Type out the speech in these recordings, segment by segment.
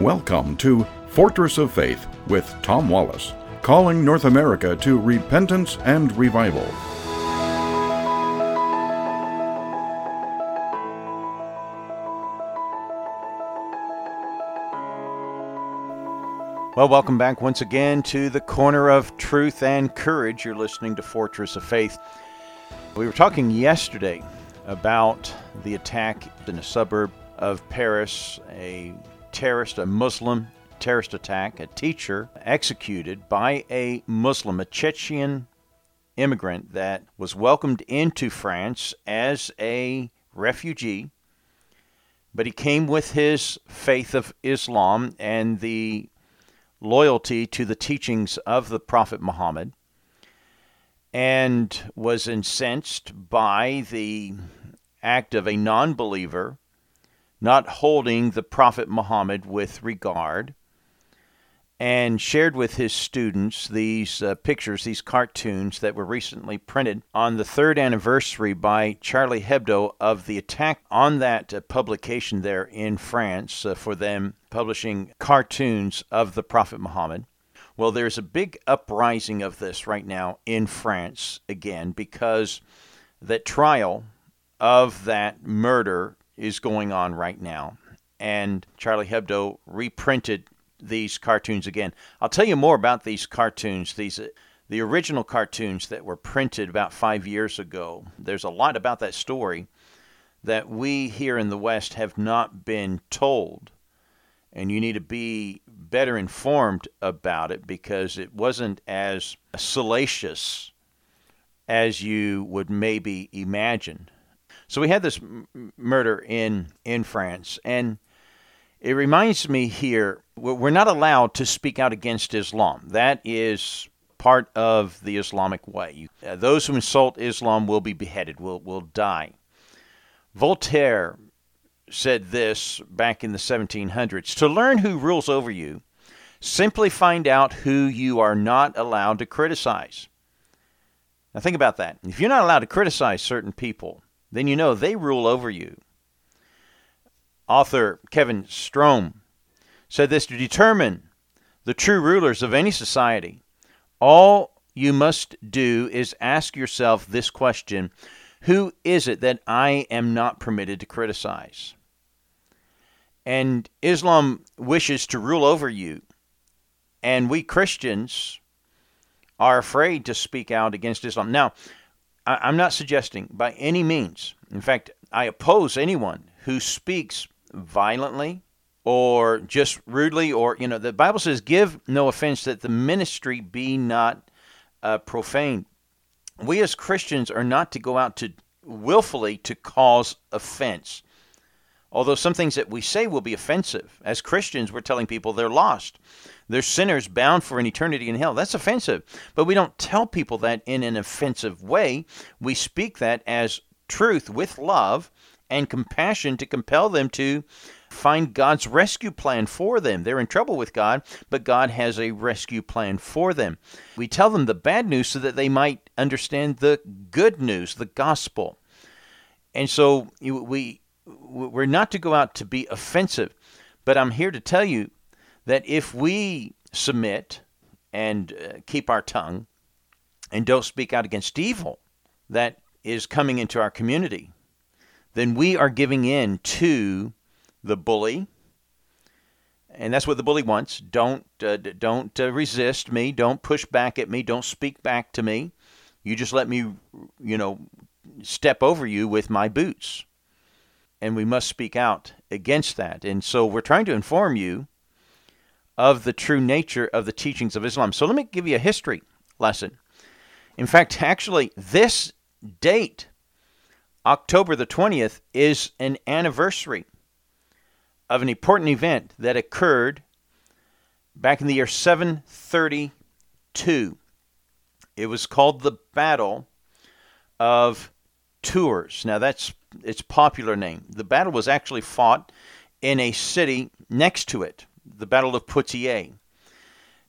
Welcome to Fortress of Faith with Tom Wallace, calling North America to repentance and revival. Well, welcome back once again to the corner of truth and courage. You're listening to Fortress of Faith. We were talking yesterday about the attack in a suburb of Paris, a terrorist, a Muslim terrorist attack, a teacher executed by a Muslim, a Chechen immigrant that was welcomed into France as a refugee. But he came with his faith of Islam and the loyalty to the teachings of the Prophet Muhammad and was incensed by the act of a non believer not holding the Prophet Muhammad with regard, and shared with his students these uh, pictures, these cartoons that were recently printed on the third anniversary by Charlie Hebdo of the attack on that uh, publication there in France uh, for them publishing cartoons of the Prophet Muhammad. Well, there's a big uprising of this right now in France again because that trial of that murder is going on right now. And Charlie Hebdo reprinted these cartoons again. I'll tell you more about these cartoons, these uh, the original cartoons that were printed about 5 years ago. There's a lot about that story that we here in the West have not been told. And you need to be better informed about it because it wasn't as salacious as you would maybe imagine. So we had this m- murder in in France, and it reminds me here we're not allowed to speak out against Islam. That is part of the Islamic way. Uh, those who insult Islam will be beheaded, will will die. Voltaire said this back in the 1700s to learn who rules over you simply find out who you are not allowed to criticize now think about that if you're not allowed to criticize certain people then you know they rule over you. Author Kevin Strom said this to determine the true rulers of any society, all you must do is ask yourself this question Who is it that I am not permitted to criticize? And Islam wishes to rule over you. And we Christians are afraid to speak out against Islam. Now, I'm not suggesting by any means, in fact, I oppose anyone who speaks violently or just rudely, or, you know, the Bible says, give no offense that the ministry be not uh, profane. We as Christians are not to go out to willfully to cause offense. Although some things that we say will be offensive. As Christians, we're telling people they're lost. They're sinners bound for an eternity in hell. That's offensive. But we don't tell people that in an offensive way. We speak that as truth with love and compassion to compel them to find God's rescue plan for them. They're in trouble with God, but God has a rescue plan for them. We tell them the bad news so that they might understand the good news, the gospel. And so we we're not to go out to be offensive, but I'm here to tell you that if we submit and uh, keep our tongue and don't speak out against evil that is coming into our community, then we are giving in to the bully. And that's what the bully wants. Don't uh, don't uh, resist me. Don't push back at me. Don't speak back to me. You just let me, you know, step over you with my boots. And we must speak out against that. And so we're trying to inform you of the true nature of the teachings of Islam. So let me give you a history lesson. In fact, actually, this date, October the 20th, is an anniversary of an important event that occurred back in the year 732. It was called the Battle of Tours. Now, that's its popular name. The battle was actually fought in a city next to it the Battle of Poitiers.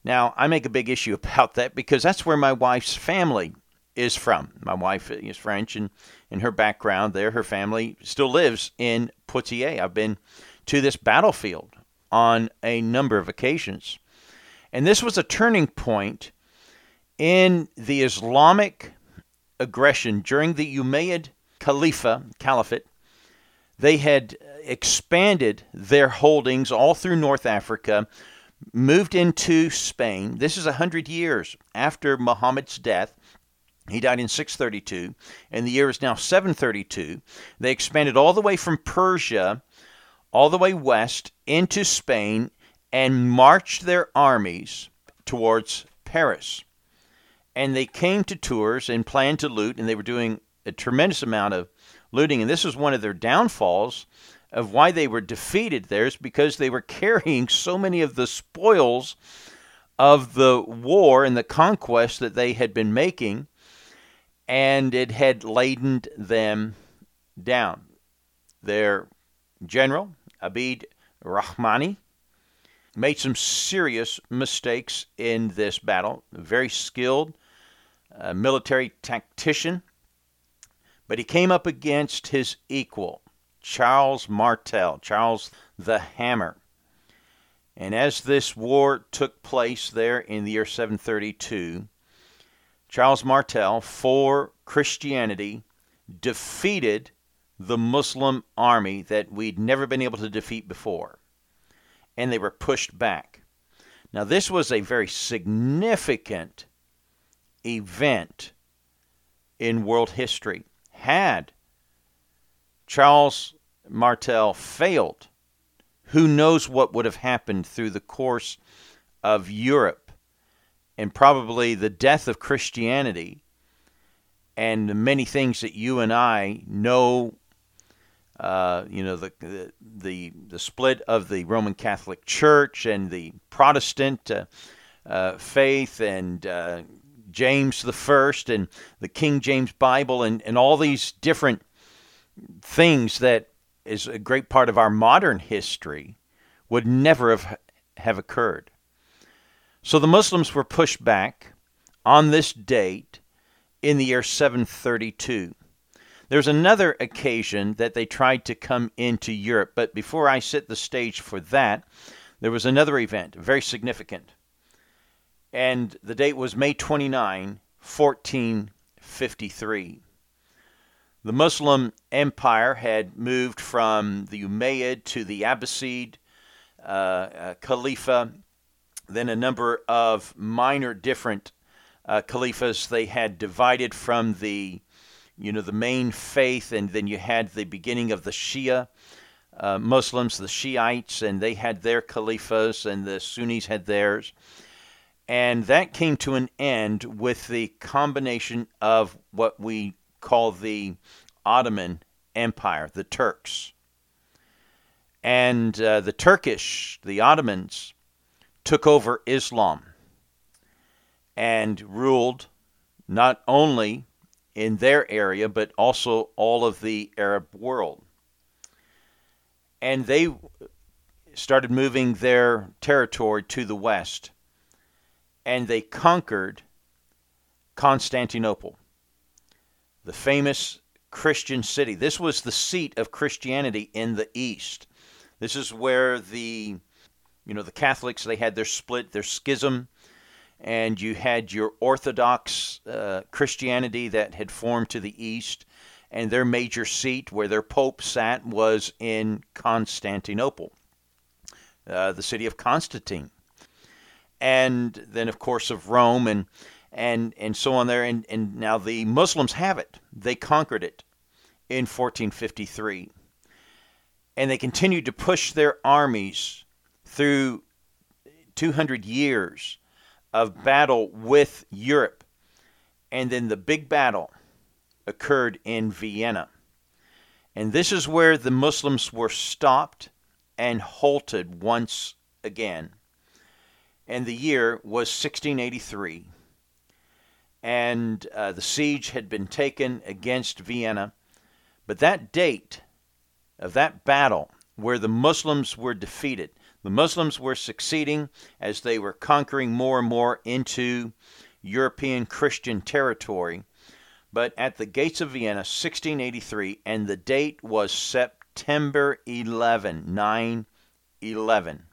Now, I make a big issue about that because that's where my wife's family is from. My wife is French, and in her background there, her family still lives in Poitiers. I've been to this battlefield on a number of occasions. And this was a turning point in the Islamic aggression during the Umayyad Khalifa, Caliphate. They had expanded their holdings all through North Africa, moved into Spain. This is 100 years after Muhammad's death. He died in 632, and the year is now 732. They expanded all the way from Persia, all the way west into Spain, and marched their armies towards Paris. And they came to Tours and planned to loot, and they were doing a tremendous amount of looting. And this was one of their downfalls of why they were defeated there is because they were carrying so many of the spoils of the war and the conquest that they had been making, and it had laden them down. Their general, Abid Rahmani, made some serious mistakes in this battle. Very skilled uh, military tactician, but he came up against his equal, Charles Martel, Charles the Hammer. And as this war took place there in the year 732, Charles Martel, for Christianity, defeated the Muslim army that we'd never been able to defeat before. And they were pushed back. Now, this was a very significant event in world history. Had Charles Martel failed, who knows what would have happened through the course of Europe and probably the death of Christianity and the many things that you and I know. Uh, you know the, the, the split of the Roman Catholic Church and the Protestant uh, uh, faith and uh, James the First and the King James Bible and, and all these different things that is a great part of our modern history would never have, have occurred. So the Muslims were pushed back on this date in the year 732. There's another occasion that they tried to come into Europe, but before I set the stage for that, there was another event, very significant and the date was May 29, 1453. The Muslim empire had moved from the Umayyad to the Abbasid uh, uh, Khalifa, then a number of minor different uh, caliphs. They had divided from the, you know, the main faith, and then you had the beginning of the Shia uh, Muslims, the Shiites, and they had their caliphs, and the Sunnis had theirs. And that came to an end with the combination of what we call the Ottoman Empire, the Turks. And uh, the Turkish, the Ottomans, took over Islam and ruled not only in their area, but also all of the Arab world. And they started moving their territory to the west and they conquered Constantinople, the famous Christian city. This was the seat of Christianity in the East. This is where the you know the Catholics they had their split, their schism, and you had your Orthodox uh, Christianity that had formed to the east, and their major seat where their pope sat was in Constantinople, uh, the city of Constantine and then of course of Rome and and and so on there and, and now the Muslims have it. They conquered it in 1453. And they continued to push their armies through 200 years of battle with Europe. And then the big battle occurred in Vienna. And this is where the Muslims were stopped and halted once again and the year was 1683. And uh, the siege had been taken against Vienna. But that date of that battle, where the Muslims were defeated, the Muslims were succeeding as they were conquering more and more into European Christian territory. But at the gates of Vienna, 1683, and the date was September 11, 9 11.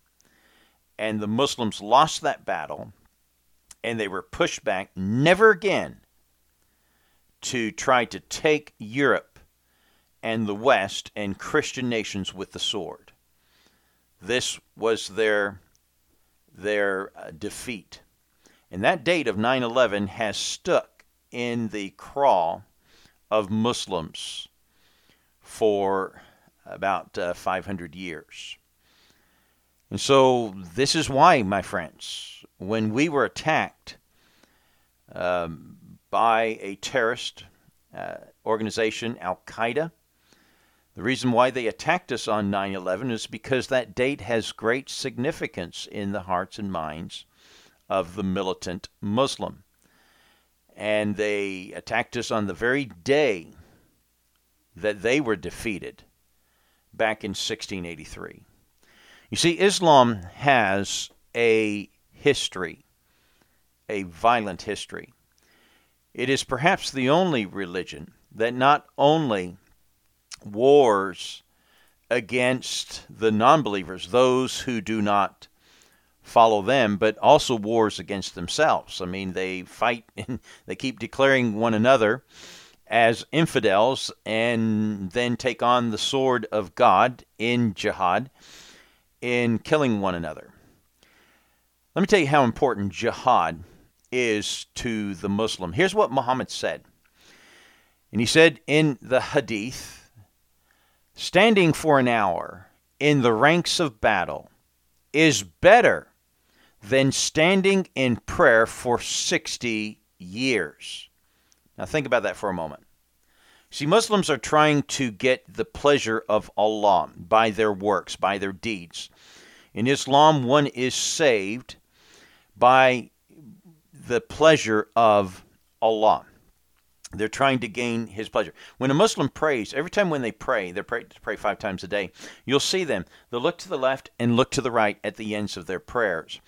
and the Muslims lost that battle and they were pushed back never again to try to take Europe and the West and Christian nations with the sword. This was their their uh, defeat. And that date of 9/11 has stuck in the craw of Muslims for about uh, 500 years. And so, this is why, my friends, when we were attacked um, by a terrorist uh, organization, Al Qaeda, the reason why they attacked us on 9 11 is because that date has great significance in the hearts and minds of the militant Muslim. And they attacked us on the very day that they were defeated back in 1683. You see, Islam has a history, a violent history. It is perhaps the only religion that not only wars against the non believers, those who do not follow them, but also wars against themselves. I mean, they fight and they keep declaring one another as infidels and then take on the sword of God in jihad in killing one another. Let me tell you how important jihad is to the Muslim. Here's what Muhammad said. And he said in the hadith, standing for an hour in the ranks of battle is better than standing in prayer for 60 years. Now, think about that for a moment. See, Muslims are trying to get the pleasure of Allah by their works, by their deeds. In Islam, one is saved by the pleasure of Allah. They're trying to gain His pleasure. When a Muslim prays, every time when they pray, they pray, pray five times a day, you'll see them. They'll look to the left and look to the right at the ends of their prayers.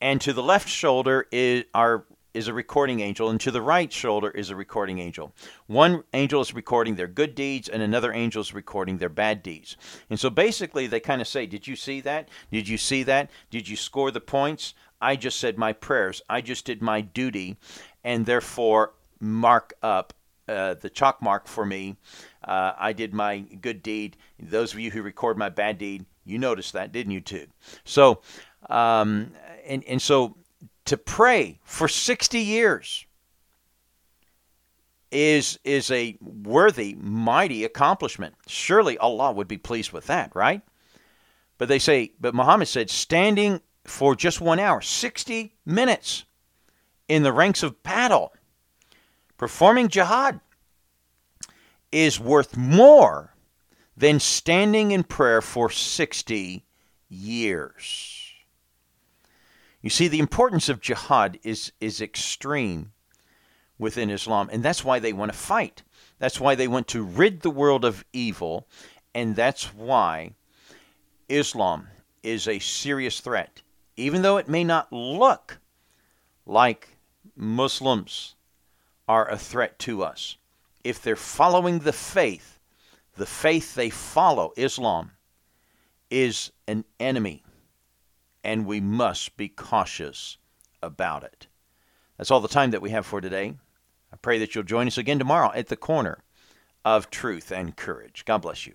And to the left shoulder is, are is a recording angel, and to the right shoulder is a recording angel. One angel is recording their good deeds, and another angel is recording their bad deeds. And so basically, they kind of say, Did you see that? Did you see that? Did you score the points? I just said my prayers. I just did my duty, and therefore mark up uh, the chalk mark for me. Uh, I did my good deed. Those of you who record my bad deed, you noticed that, didn't you, too? So, um, and, and so to pray for 60 years is is a worthy mighty accomplishment surely allah would be pleased with that right but they say but muhammad said standing for just one hour 60 minutes in the ranks of battle performing jihad is worth more than standing in prayer for 60 years you see, the importance of jihad is, is extreme within Islam, and that's why they want to fight. That's why they want to rid the world of evil, and that's why Islam is a serious threat. Even though it may not look like Muslims are a threat to us, if they're following the faith, the faith they follow, Islam, is an enemy and we must be cautious about it. That's all the time that we have for today. I pray that you'll join us again tomorrow at the corner of truth and courage. God bless you.